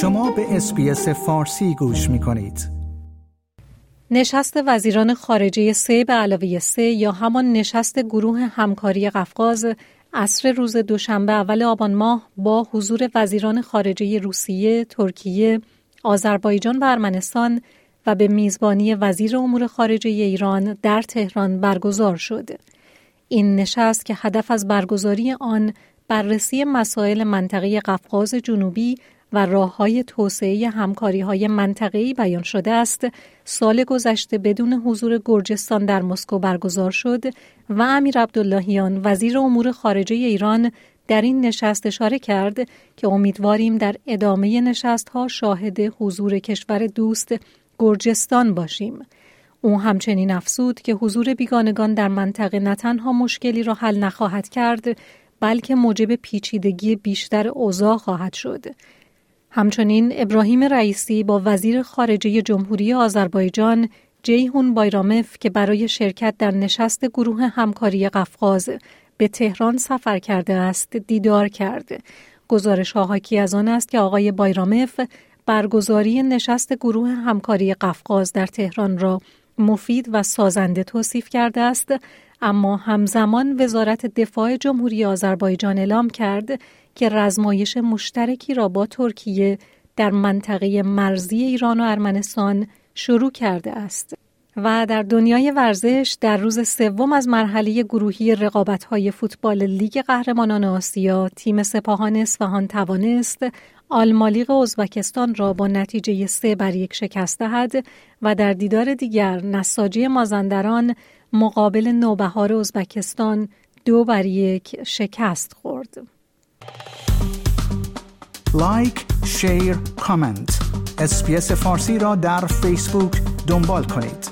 شما به اسپیس فارسی گوش می کنید. نشست وزیران خارجه سه به علاوه سه یا همان نشست گروه همکاری قفقاز عصر روز دوشنبه اول آبان ماه با حضور وزیران خارجه روسیه، ترکیه، آذربایجان و ارمنستان و به میزبانی وزیر امور خارجه ایران در تهران برگزار شد. این نشست که هدف از برگزاری آن بررسی مسائل منطقه قفقاز جنوبی و راه های توسعه همکاری های منطقه‌ای بیان شده است، سال گذشته بدون حضور گرجستان در مسکو برگزار شد و امیر عبداللهیان وزیر امور خارجه ایران در این نشست اشاره کرد که امیدواریم در ادامه نشست ها شاهد حضور کشور دوست گرجستان باشیم. او همچنین افزود که حضور بیگانگان در منطقه نه تنها مشکلی را حل نخواهد کرد بلکه موجب پیچیدگی بیشتر اوضاع خواهد شد. همچنین ابراهیم رئیسی با وزیر خارجه جمهوری آذربایجان جیهون بایرامف که برای شرکت در نشست گروه همکاری قفقاز به تهران سفر کرده است دیدار کرد. گزارش ها حاکی از آن است که آقای بایرامف برگزاری نشست گروه همکاری قفقاز در تهران را مفید و سازنده توصیف کرده است اما همزمان وزارت دفاع جمهوری آذربایجان اعلام کرد که رزمایش مشترکی را با ترکیه در منطقه مرزی ایران و ارمنستان شروع کرده است. و در دنیای ورزش در روز سوم از مرحله گروهی رقابت‌های فوتبال لیگ قهرمانان آسیا تیم سپاهان اصفهان توانست آلمالیق ازبکستان را با نتیجه سه بر یک شکست دهد و در دیدار دیگر نساجی مازندران مقابل نوبهار ازبکستان دو بر یک شکست خورد. like، share، comment. اسپیس فارسی را در فیسبوک دنبال کنید.